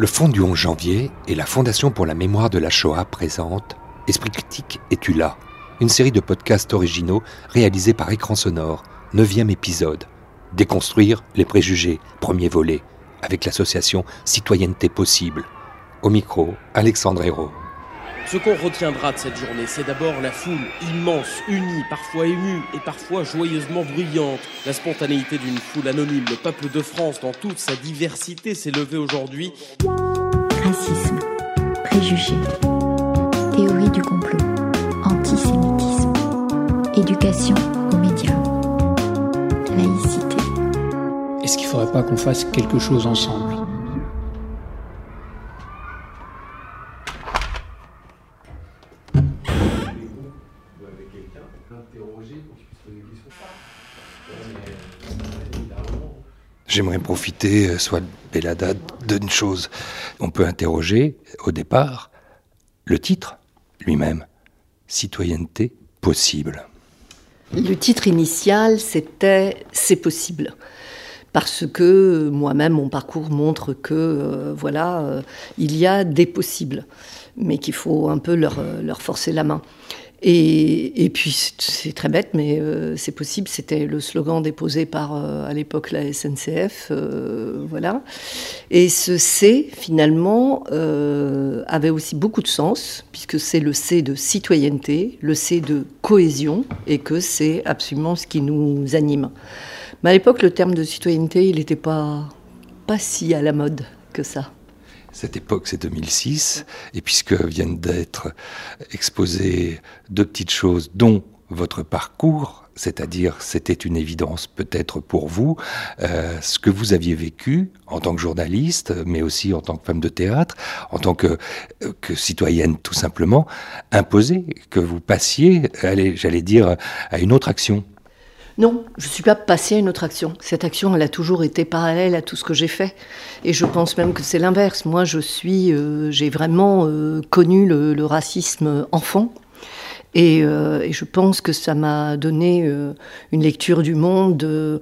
Le Fonds du 11 janvier et la Fondation pour la mémoire de la Shoah présentent Esprit critique, es-tu là Une série de podcasts originaux réalisés par Écran Sonore, neuvième épisode. Déconstruire les préjugés, premier volet, avec l'association Citoyenneté Possible. Au micro, Alexandre Hérault. Ce qu'on retiendra de cette journée, c'est d'abord la foule immense, unie, parfois émue et parfois joyeusement bruyante. La spontanéité d'une foule anonyme, le peuple de France dans toute sa diversité s'est levé aujourd'hui. Racisme, préjugés, théorie du complot, antisémitisme, éducation aux médias, laïcité. Est-ce qu'il ne faudrait pas qu'on fasse quelque chose ensemble? Profiter, euh, soit Bellada, d'une chose. On peut interroger, au départ, le titre lui-même. Citoyenneté possible. Le titre initial, c'était C'est possible. Parce que moi-même, mon parcours montre que, euh, voilà, euh, il y a des possibles, mais qu'il faut un peu leur, leur forcer la main. Et, puis, c'est très bête, mais euh, c'est possible. C'était le slogan déposé par, euh, à l'époque, la SNCF. Euh, voilà. Et ce C, finalement, avait aussi beaucoup de sens, puisque c'est le C de citoyenneté, le C de cohésion, et que c'est absolument ce qui nous anime. Mais à l'époque, le terme de citoyenneté, il n'était pas, pas si à la mode que ça. Cette époque, c'est 2006, et puisque viennent d'être exposées deux petites choses, dont votre parcours, c'est-à-dire c'était une évidence peut-être pour vous, euh, ce que vous aviez vécu en tant que journaliste, mais aussi en tant que femme de théâtre, en tant que, que citoyenne tout simplement, imposé que vous passiez, j'allais dire, à une autre action. Non, je ne suis pas passée à une autre action. Cette action, elle a toujours été parallèle à tout ce que j'ai fait. Et je pense même que c'est l'inverse. Moi, je suis, euh, j'ai vraiment euh, connu le, racisme enfant. Et, euh, et, je pense que ça m'a donné une lecture du monde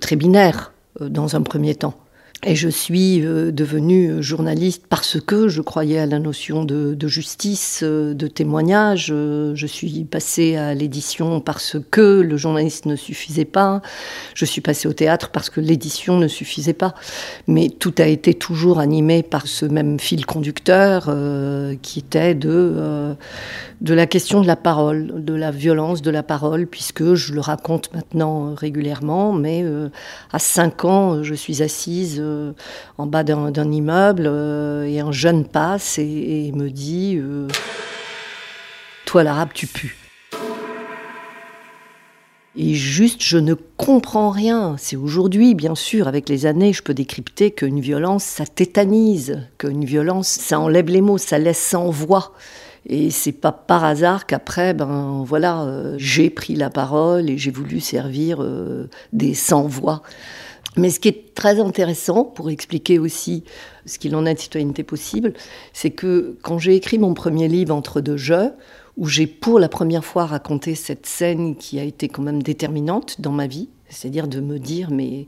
très binaire dans un premier temps. Et je suis euh, devenue journaliste parce que je croyais à la notion de, justice, euh, de témoignage. Euh, je suis passée à l'édition parce que le journaliste ne suffisait pas. Je suis passée au théâtre parce que l'édition ne suffisait pas. Mais tout a été toujours animé par ce même fil conducteur qui était de, de la question de la parole, de la violence de la parole, puisque je le raconte maintenant régulièrement. Mais à cinq ans, je suis assise euh, en bas d'un immeuble euh, et un jeune passe et, me dit euh, Toi, l'arabe, tu pues. Et juste, je ne comprends rien. C'est aujourd'hui, bien sûr, avec les années, je peux décrypter qu'une violence, ça tétanise, qu'une violence, ça enlève les mots, ça laisse sans voix. Et c'est pas par hasard qu'après, ben voilà, j'ai pris la parole et j'ai voulu servir des sans-voix. Mais ce qui est très intéressant pour expliquer aussi ce qu'il en est de citoyenneté possible, c'est que quand j'ai écrit mon premier livre Entre deux jeux, où j'ai pour la première fois raconté cette scène qui a été quand même déterminante dans ma vie, c'est-à-dire de me dire mais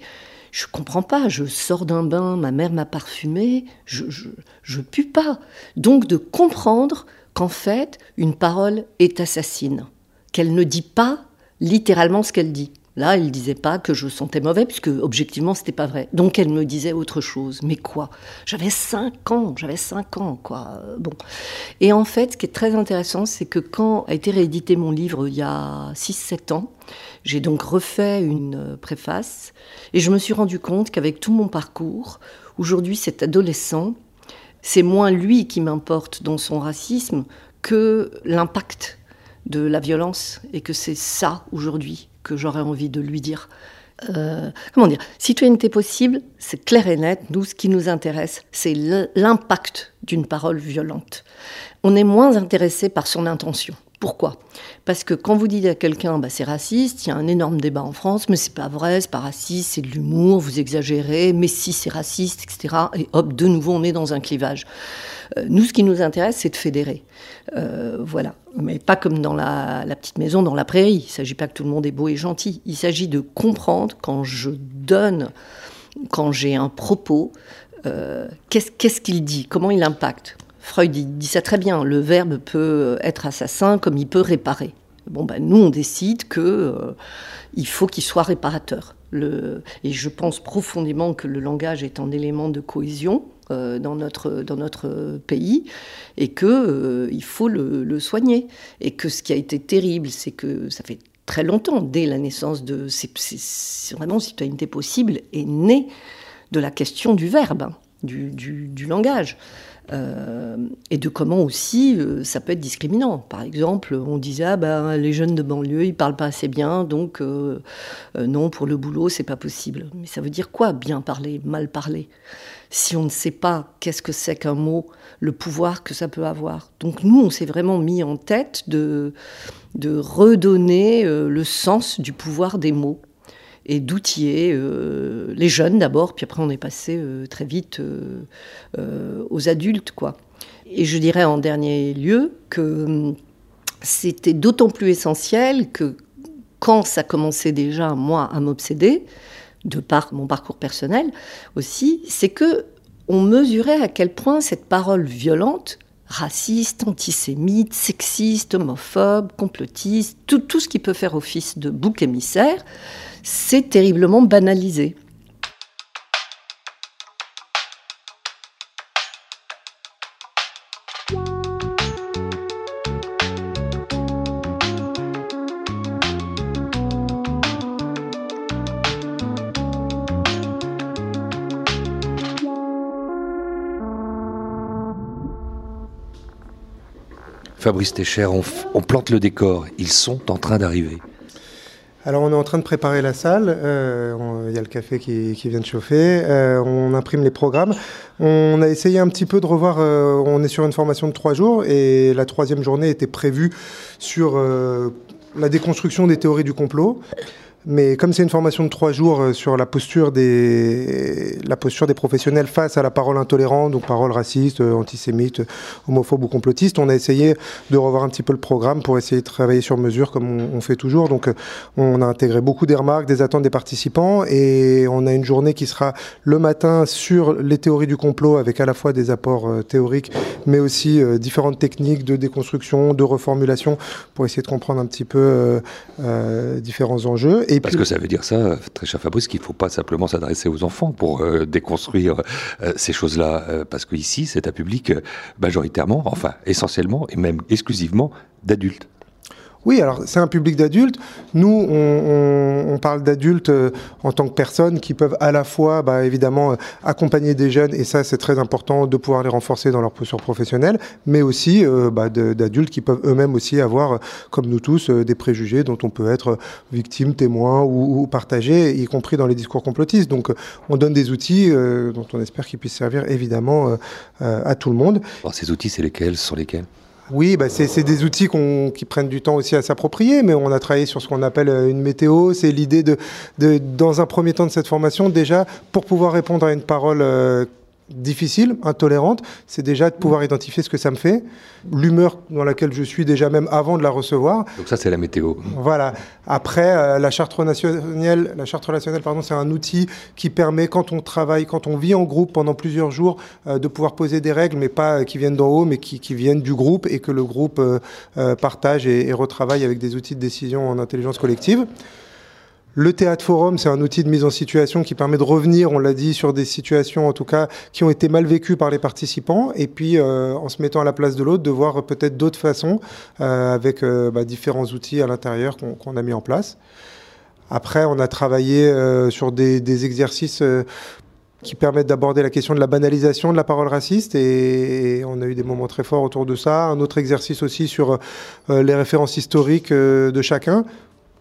je comprends pas, je sors d'un bain, ma mère m'a parfumé, je, je, je pue pas. Donc de comprendre qu'en fait une parole est assassine, qu'elle ne dit pas littéralement ce qu'elle dit. Là, elle disait pas que je sentais mauvais, puisque objectivement, c'était pas vrai. Donc, elle me disait autre chose. Mais quoi? J'avais 5 ans, j'avais 5 ans, quoi. Bon. Et en fait, ce qui est très intéressant, c'est que quand a été réédité mon livre il y a 6-7 ans, j'ai donc refait une préface, et je me suis rendu compte qu'avec tout mon parcours, aujourd'hui, cet adolescent, c'est moins lui qui m'importe dans son racisme que l'impact de la violence, et que c'est ça, aujourd'hui, que j'aurais envie de lui dire. Euh, comment dire? Citoyenneté possible, c'est clair et net. Nous, ce qui nous intéresse, c'est l'impact d'une parole violente. On est moins intéressé par son intention. Pourquoi? Parce que quand vous dites à quelqu'un bah, c'est raciste, il y a un énorme débat en France, mais c'est pas vrai, c'est pas raciste, c'est de l'humour, vous exagérez, mais si c'est raciste, etc. Et hop, de nouveau, on est dans un clivage. Euh, nous, ce qui nous intéresse, c'est de fédérer. Euh, voilà. Mais pas comme dans la, petite maison, dans la prairie. Il ne s'agit pas que tout le monde est beau et gentil. Il s'agit de comprendre quand je donne, quand j'ai un propos, qu'est-ce qu'il dit Comment il impacte Freud dit ça très bien, le verbe peut être assassin comme il peut réparer. Bon, ben, nous, on décide que il faut qu'il soit réparateur. Et je pense profondément que le langage est un élément de cohésion euh, dans, notre, dans notre pays et qu'il euh, il faut le, soigner. Et que ce qui a été terrible, c'est que ça fait très longtemps, dès la naissance de. C'est vraiment citoyenneté possible, est né de la question du verbe, hein, du langage. Euh, et de comment aussi euh, ça peut être discriminant. Par exemple, on disait ah ben, les jeunes de banlieue ils parlent pas assez bien, donc euh, non pour le boulot c'est pas possible. Mais ça veut dire quoi bien parler, mal parler? Si on ne sait pas qu'est-ce que c'est qu'un mot, le pouvoir que ça peut avoir. Donc nous on s'est vraiment mis en tête de de redonner le sens du pouvoir des mots et d'outiller euh, les jeunes d'abord, puis après on est passé euh, très vite euh, aux adultes. quoi. Et je dirais en dernier lieu que hum, c'était d'autant plus essentiel que quand ça commençait déjà, moi, à m'obséder, de par mon parcours personnel aussi, c'est que on mesurait à quel point cette parole violente, raciste, antisémite, sexiste, homophobe, complotiste, tout, tout ce qui peut faire office de bouc émissaire, c'est terriblement banalisé. Fabrice Técher, on plante le décor. Ils sont en train d'arriver. Alors on est en train de préparer la salle, euh, il y a le café qui, vient de chauffer, euh, on imprime les programmes. On a essayé un petit peu de revoir, euh, on est sur une formation de trois jours et la troisième journée était prévue sur la déconstruction des théories du complot. Mais comme c'est une formation de trois jours euh, sur la posture des la posture des professionnels face à la parole intolérante, donc parole raciste, euh, antisémite, homophobe ou complotiste, on a essayé de revoir un petit peu le programme pour essayer de travailler sur mesure comme on, fait toujours. Donc euh, on a intégré beaucoup des remarques, des attentes des participants et on a une journée qui sera le matin sur les théories du complot avec à la fois des apports théoriques mais aussi différentes techniques de déconstruction, de reformulation pour essayer de comprendre un petit peu différents enjeux. Parce que ça veut dire ça, très cher Fabrice, qu'il ne faut pas simplement s'adresser aux enfants pour euh, déconstruire euh, ces choses-là. Euh, parce qu'ici, c'est un public majoritairement, enfin essentiellement et même exclusivement d'adultes. Oui, alors c'est un public d'adultes. Nous, on, parle d'adultes euh, en tant que personnes qui peuvent à la fois, bah, évidemment, euh, accompagner des jeunes, et ça c'est très important de pouvoir les renforcer dans leur posture professionnelle, mais aussi euh, bah, d'adultes qui peuvent eux-mêmes aussi avoir, comme nous tous, des préjugés dont on peut être victime, témoin ou, ou partagé, y compris dans les discours complotistes. Donc on donne des outils dont on espère qu'ils puissent servir évidemment à tout le monde. Alors, ces outils, c'est lesquels? Ce lesquels? Oui, bah c'est des outils qui prennent du temps aussi à s'approprier, mais on a travaillé sur ce qu'on appelle euh, une météo. C'est l'idée de, dans un premier temps de cette formation, déjà, pour pouvoir répondre à une parole euh, difficile, intolérante, c'est déjà de pouvoir identifier ce que ça me fait, l'humeur dans laquelle je suis déjà même avant de la recevoir. Donc ça c'est la météo. Voilà. Après euh, la charte relationnelle, la charte relationnelle pardon, c'est un outil qui permet quand on travaille, quand on vit en groupe pendant plusieurs jours, euh, de pouvoir poser des règles, mais pas euh, qui viennent d'en haut, mais qui, viennent du groupe et que le groupe partage et retravaille avec des outils de décision en intelligence collective. Le théâtre forum, c'est un outil de mise en situation qui permet de revenir, on l'a dit, sur des situations en tout cas qui ont été mal vécues par les participants, et puis euh, en se mettant à la place de l'autre, de voir peut-être d'autres façons euh, avec euh, bah, différents outils à l'intérieur qu'on a mis en place. Après, on a travaillé sur des, des exercices qui permettent d'aborder la question de la banalisation de la parole raciste et, on a eu des moments très forts autour de ça. Un autre exercice aussi sur les références historiques de chacun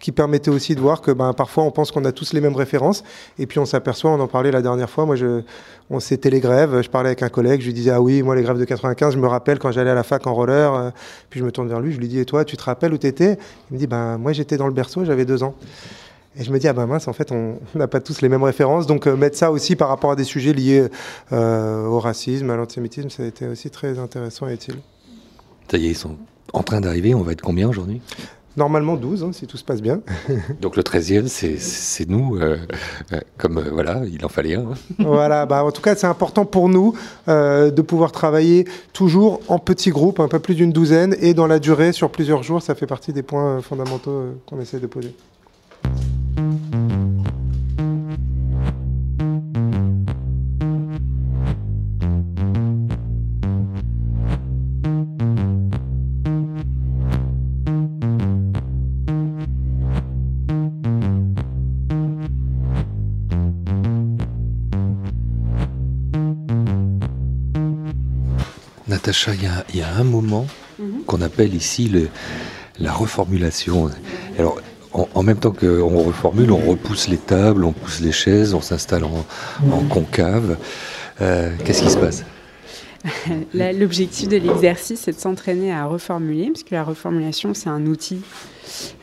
qui permettait aussi de voir que ben, parfois on pense qu'on a tous les mêmes références et puis on s'aperçoit, on en parlait la dernière fois, moi je, on c'était les grèves, je parlais avec un collègue, je lui disais ah oui, moi les grèves de 95, je me rappelle quand j'allais à la fac en roller, euh, puis je me tourne vers lui, je lui dis et toi tu te rappelles où t'étais? Il me dit ben moi j'étais dans le berceau, j'avais deux ans. Et je me dis, ah ben mince, en fait, on n'a pas tous les mêmes références. Donc, euh, mettre ça aussi par rapport à des sujets liés euh, au racisme, à l'antisémitisme, ça a été aussi très intéressant et utile. Ça y est, ils sont en train d'arriver. On va être combien aujourd'hui? Normalement 12, hein, si tout se passe bien. Donc le 13e, c'est nous, euh, euh, comme euh, voilà, il en fallait un. Hein. voilà, bah, en tout cas, c'est important pour nous de pouvoir travailler toujours en petits groupes, un peu plus d'une douzaine, et dans la durée, sur plusieurs jours, ça fait partie des points fondamentaux qu'on essaie de poser. Natacha, il y, a un moment mhm. qu'on appelle ici le, la reformulation. Alors, en, même temps qu'on reformule, on repousse les tables, on pousse les chaises, on s'installe en, concave. Euh, qu'est-ce qui se passe? L'objectif de l'exercice, c'est de s'entraîner à reformuler, parce que la reformulation, c'est un outil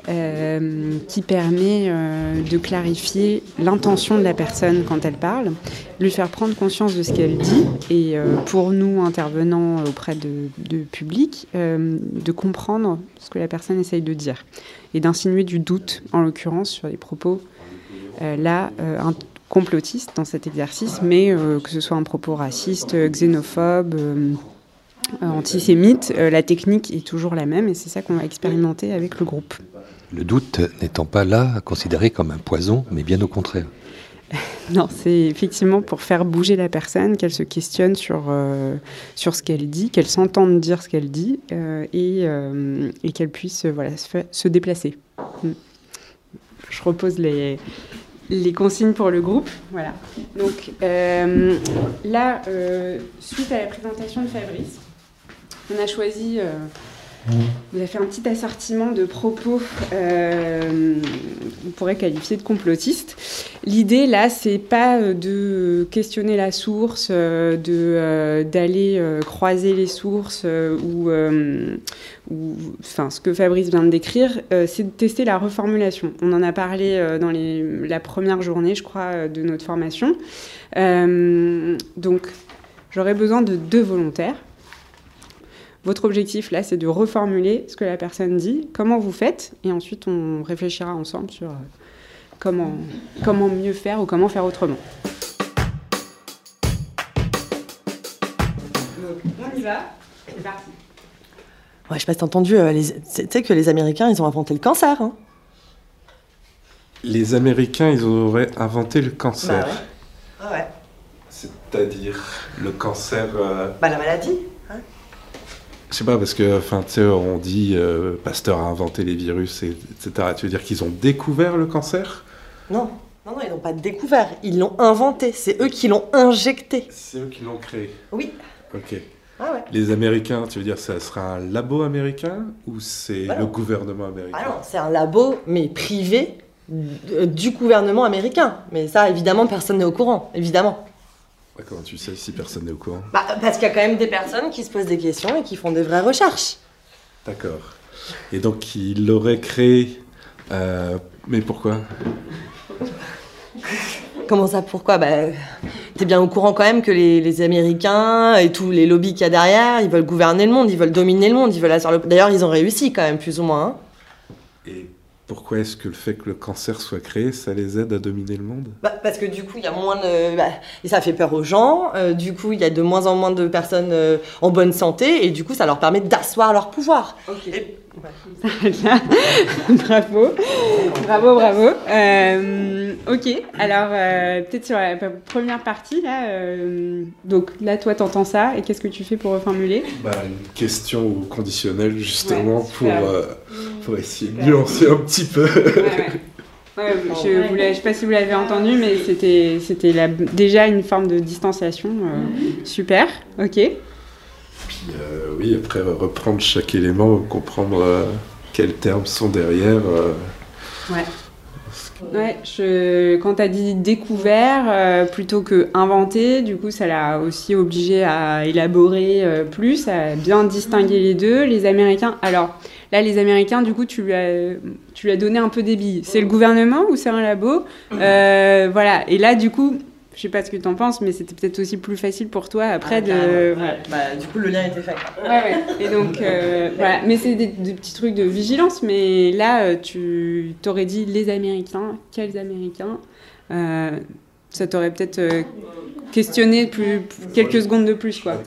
euh, qui permet euh, de clarifier l'intention de la personne quand elle parle, lui faire prendre conscience de ce qu'elle dit, et euh, pour nous, intervenants auprès de, public, de comprendre ce que la personne essaye de dire, et d'insinuer du doute, en l'occurrence, sur les propos là complotistes dans cet exercice, mais que ce soit un propos raciste, xénophobe, antisémite, la technique est toujours la même et c'est ça qu'on va expérimenter avec le groupe. Le doute n'étant pas là considéré comme un poison, mais bien au contraire. Non, c'est effectivement pour faire bouger la personne, qu'elle se questionne sur, euh, sur ce qu'elle dit, qu'elle s'entende dire ce qu'elle dit euh, et, euh, et qu'elle puisse voilà, se, se, déplacer. Mm. Je repose les, les consignes pour le groupe. Voilà. Donc là, suite à la présentation de Fabrice, on a choisi vous avez fait un petit assortiment de propos euh, qu'on pourrait qualifier de complotistes. L'idée là, c'est pas euh, de questionner la source, euh, de d'aller croiser les sources ou, enfin ce que Fabrice vient de décrire, c'est de tester la reformulation. On en a parlé dans la première journée, je crois, de notre formation. donc, j'aurais besoin de deux volontaires. Votre objectif là, c'est de reformuler ce que la personne dit, comment vous faites, et ensuite on réfléchira ensemble sur euh, comment, comment mieux faire ou comment faire autrement. on y va, c'est parti. Ouais, je sais pas si t'as entendu, euh, tu sais que les Américains, ils ont inventé le cancer. Hein les Américains, ils auraient inventé le cancer. Bah ouais. Ah ouais. C'est-à-dire le cancer. Euh, bah la maladie. Je sais pas, parce que, enfin, tu sais, on dit euh, Pasteur a inventé les virus, etc. Tu veux dire qu'ils ont découvert le cancer? Non, non, non, ils n'ont pas découvert, ils l'ont inventé. C'est eux qui l'ont injecté. C'est eux qui l'ont créé Oui. Ok. Ah ouais. Les Américains, tu veux dire, ça sera un labo américain ou c'est bah le gouvernement américain? Ah non, c'est un labo, mais privé du gouvernement américain. Mais ça, évidemment, personne n'est au courant, évidemment. Comment tu sais si personne n'est au courant? Bah, Parce qu'il y a quand même des personnes qui se posent des questions et qui font des vraies recherches. D'accord. Et donc, il l'aurait créé. Euh, mais pourquoi? Comment ça, pourquoi? Bah, T'es bien au courant quand même que les, Américains et tous les lobbies qu'il y a derrière, ils veulent gouverner le monde, ils veulent dominer le monde, ils veulent le... D'ailleurs, ils ont réussi quand même, plus ou moins. Hein. Et pourquoi est-ce que le fait que le cancer soit créé, ça les aide à dominer le monde? Bah, Parce que du coup, il y a moins de... Bah, et ça fait peur aux gens, euh, du coup, il y a de moins en moins de personnes euh, en bonne santé, et du coup, ça leur permet d'asseoir leur pouvoir. bravo, bravo, bravo. Euh, ok, alors peut-être sur la première partie, là, donc là, toi, t'entends ça, et qu'est-ce que tu fais pour reformuler? Bah, Une question conditionnelle, justement, pour, pour essayer de nuancer un petit peu. Ouais, je ne sais pas si vous l'avez entendu, mais c'était, c'était déjà une forme de distanciation. Euh, super, ok. Euh, oui, après reprendre chaque élément, comprendre euh, quels termes sont derrière. ouais. Ouais, je, quand tu as dit découvert plutôt que inventé, du coup, ça l'a aussi obligé à élaborer plus, à bien distinguer les deux. Les Américains, alors, Là, les Américains, du coup, tu lui as, tu lui as donné un peu des billes. C'est le gouvernement ou c'est un labo? Euh, Voilà. Et là, du coup, Je sais pas ce que tu en penses, mais c'était peut-être aussi plus facile pour toi après Ah, de. Ouais. Bah, du coup, le lien était fait. Ouais, ouais. Et donc, euh, voilà. Mais c'est des, des petits trucs de vigilance. Mais là, euh, tu t'aurais dit les Américains. Quels Américains Euh, Ça t'aurait peut-être questionné plus, plus- quelques secondes de plus, quoi.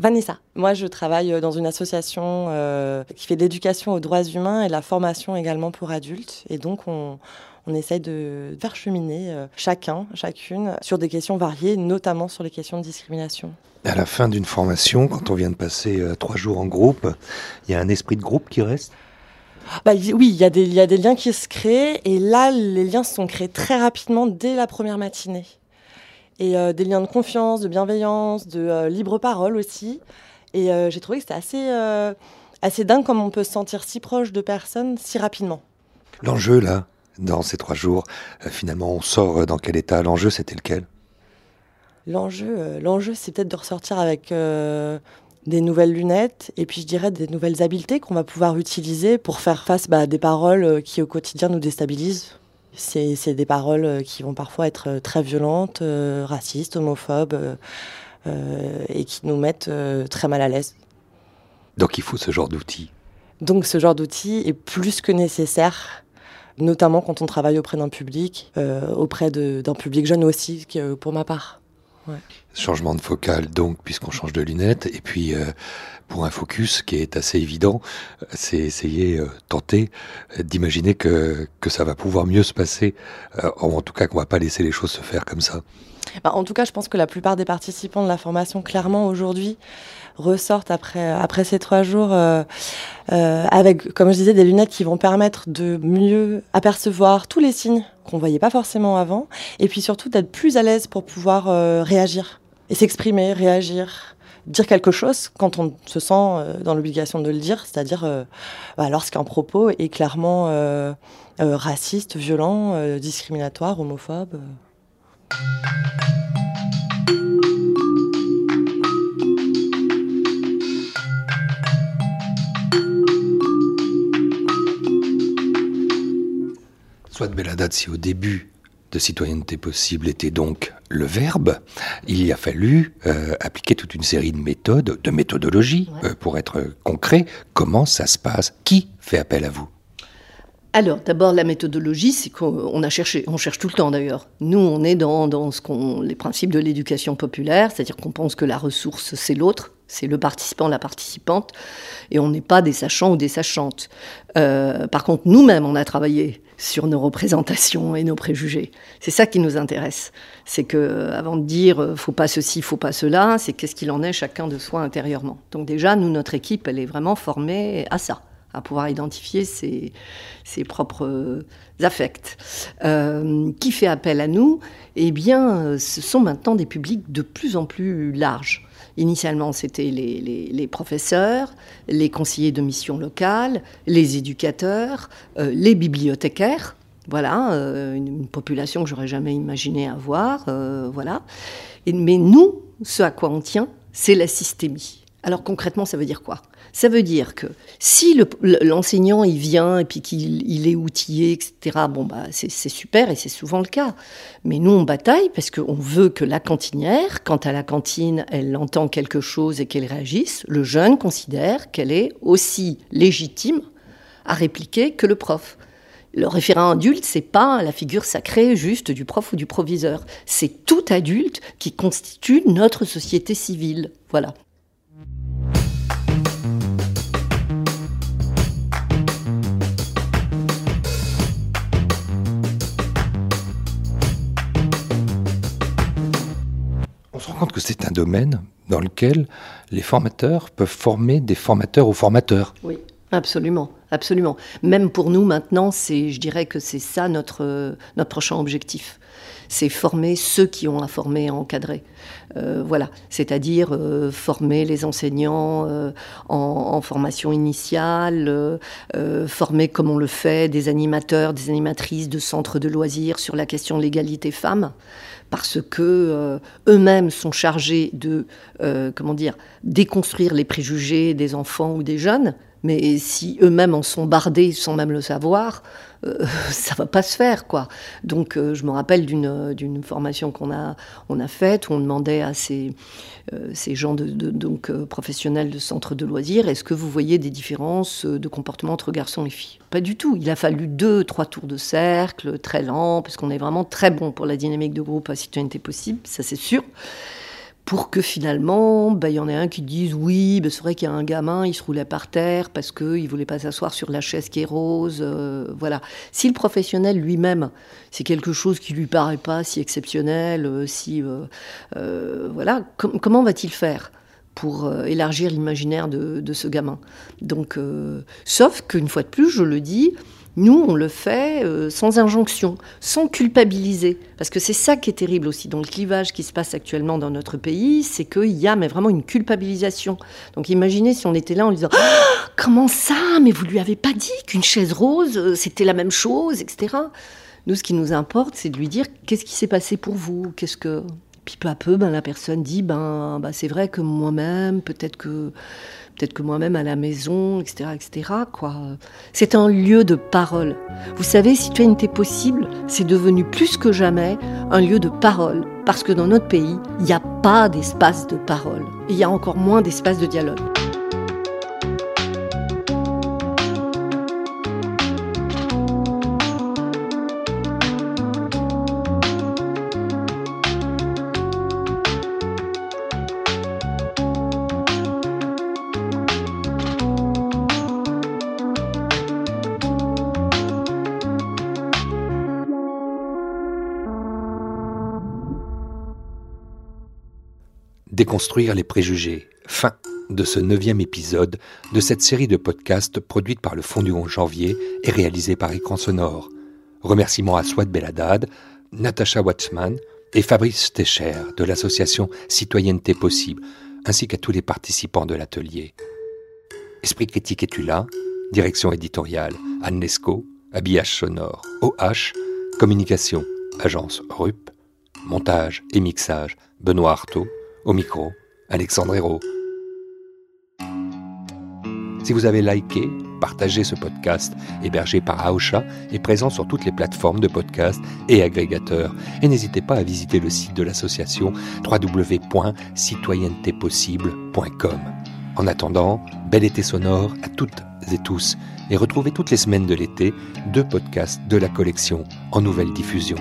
Vanessa, moi je travaille dans une association euh, qui fait de l'éducation aux droits humains et la formation également pour adultes. Et donc on, on essaye de faire cheminer euh, chacun, chacune sur des questions variées, notamment sur les questions de discrimination. À la fin d'une formation, quand on vient de passer euh, trois jours en groupe, il y a un esprit de groupe qui reste? Bah, oui, il y, a des- il y a des liens qui se créent et là les liens se sont créés très rapidement dès la première matinée. Et euh, des liens de confiance, de bienveillance, de euh, libre parole aussi. Et euh, j'ai trouvé que c'était assez, assez dingue comme on peut se sentir si proche de personnes si rapidement. L'enjeu, là, dans ces trois jours, finalement, on sort dans quel état? L'enjeu, c'était lequel? L'enjeu, l'enjeu, c'est peut-être de ressortir avec des nouvelles lunettes et puis je dirais des nouvelles habiletés qu'on va pouvoir utiliser pour faire face bah, à des paroles qui au quotidien nous déstabilisent. C'est, des paroles euh, qui vont parfois être euh, très violentes, euh, racistes, homophobes et qui nous mettent très mal à l'aise. Donc il faut ce genre d'outils. Donc ce genre d'outil est plus que nécessaire, notamment quand on travaille auprès d'un public, euh, auprès d'un public jeune aussi, pour ma part. Changement de focale, donc, puisqu'on change de lunettes. Et puis, euh, pour un focus qui est assez évident, c'est essayer, euh, tenter d'imaginer que, que ça va pouvoir mieux se passer, euh, en tout cas qu'on va pas laisser les choses se faire comme ça. Bah, en tout cas, je pense que la plupart des participants de la formation, clairement, aujourd'hui, ressortent après, après ces trois jours euh, avec, comme je disais, des lunettes qui vont permettre de mieux apercevoir tous les signes qu'on voyait pas forcément avant, et puis surtout d'être plus à l'aise pour pouvoir réagir et s'exprimer, réagir, dire quelque chose quand on se sent euh, dans l'obligation de le dire, c'est-à-dire euh, bah, lorsqu'un propos est clairement euh, raciste, violent, discriminatoire, homophobe. Soit de Belladad, si au début de citoyenneté possible était donc le verbe, il y a fallu euh, appliquer toute une série de méthodes, de méthodologies, euh, pour être concret. Comment ça se passe? Qui fait appel à vous? Alors, d'abord, la méthodologie, c'est qu'on a cherché, on cherche tout le temps d'ailleurs. Nous, on est dans, dans ce qu'on, les principes de l'éducation populaire, c'est-à-dire qu'on pense que la ressource, c'est l'autre, c'est le participant, la participante, et on n'est pas des sachants ou des sachantes. Euh, par contre, nous-mêmes, on a travaillé sur nos représentations et nos préjugés. C'est ça qui nous intéresse. C'est que, euh, avant de dire euh, faut pas ceci, faut pas cela, c'est qu'est-ce qu'il en est chacun de soi intérieurement. Donc déjà, nous, notre équipe, elle est vraiment formée à ça à pouvoir identifier ses, ses propres euh, affects. Euh, qui fait appel à nous? Eh bien, ce sont maintenant des publics de plus en plus larges. Initialement, c'était les, les- professeurs, les conseillers de mission locale, les éducateurs, euh, les bibliothécaires. Voilà, une, population que j'aurais jamais imaginé avoir. voilà. Mais nous, ce à quoi on tient, c'est la systémie. Alors concrètement, ça veut dire quoi? Ça veut dire que si le- l'enseignant il vient et puis qu'il il est outillé, etc. Bon bah c'est c'est super et c'est souvent le cas. Mais nous on bataille parce qu'on veut que la cantinière, quand à la cantine elle entend quelque chose et qu'elle réagisse, le jeune considère qu'elle est aussi légitime à répliquer que le prof. Le référent adulte, c'est pas la figure sacrée juste du prof ou du proviseur. C'est tout adulte qui constitue notre société civile. Voilà. Se rend compte que c'est un domaine dans lequel les formateurs peuvent former des formateurs aux formateurs. Oui, absolument, absolument. Même pour nous maintenant, c'est, je dirais que c'est ça notre euh, notre prochain objectif. C'est former ceux qui ont à former et à encadrer. Euh, voilà, c'est-à-dire euh, former les enseignants en, en formation initiale, former comme on le fait des animateurs, des animatrices de centres de loisirs sur la question de l'égalité femmes, parce que euh, eux-mêmes sont chargés de, euh, comment dire, déconstruire les préjugés des enfants ou des jeunes. Mais si eux-mêmes en sont bardés sans même le savoir, euh, ça va pas se faire, quoi. Donc, euh, je me rappelle d'une d'une formation qu'on a on a faite où on demandait à ces euh, ces gens de, donc euh, professionnels de centres de loisirs, est-ce que vous voyez des différences euh, de comportement entre garçons et filles? Pas du tout. Il a fallu deux, trois tours de cercle, très lent, parce qu'on est vraiment très bon pour la dynamique de groupe à citoyenneté possible, ça c'est sûr pour que finalement, il y en ait un qui dise oui, bah, c'est vrai qu'il y a un gamin, il se roulait par terre parce qu'il voulait pas s'asseoir sur la chaise qui est rose. euh, voilà. Si le professionnel lui-même, c'est quelque chose qui lui paraît pas si exceptionnel, euh, si euh, voilà, com- comment va-t-il faire pour élargir l'imaginaire de, de ce gamin? Donc, sauf qu'une fois de plus, je le dis. Nous, on le fait euh, sans injonction, sans culpabiliser. Parce que c'est ça qui est terrible aussi dans le clivage qui se passe actuellement dans notre pays, c'est qu'il y a mais vraiment une culpabilisation. Donc imaginez si on était là en disant Ah, Comment ça? Mais vous lui avez pas dit qu'une chaise rose, euh, c'était la même chose, etc. Nous, ce qui nous importe, c'est de lui dire Qu'est-ce qui s'est passé pour vous? Qu'est-ce que. Puis peu à peu, ben, la personne dit ben, ben, c'est vrai que moi-même, peut-être que peut-être que moi-même à la maison, etc., etc. Quoi. C'est un lieu de parole. Vous savez, citoyenneté possible, c'est devenu plus que jamais un lieu de parole, parce que dans notre pays, il n'y a pas d'espace de parole. Il y a encore moins d'espace de dialogue. Déconstruire les préjugés. Fin de ce neuvième épisode de cette série de podcasts produite par le Fonds du 11 janvier et réalisée par Écran Sonore. Remerciements à Swat Beladad, Natacha Watsman et Fabrice Techer de l'association Citoyenneté Possible, ainsi qu'à tous les participants de l'atelier. Esprit critique et là? Direction éditoriale Anne habillage sonore OH, communication, agence RUP, montage et mixage Benoît Artaud, au micro, Alexandre Hérault. Si vous avez liké, partagé ce podcast, hébergé par Aosha et présent sur toutes les plateformes de podcast et agrégateurs, et n'hésitez pas à visiter le site de l'association www.citoyennetépossible.com. En attendant, bel été sonore à toutes et tous, et retrouvez toutes les semaines de l'été deux podcasts de la collection en nouvelle diffusion.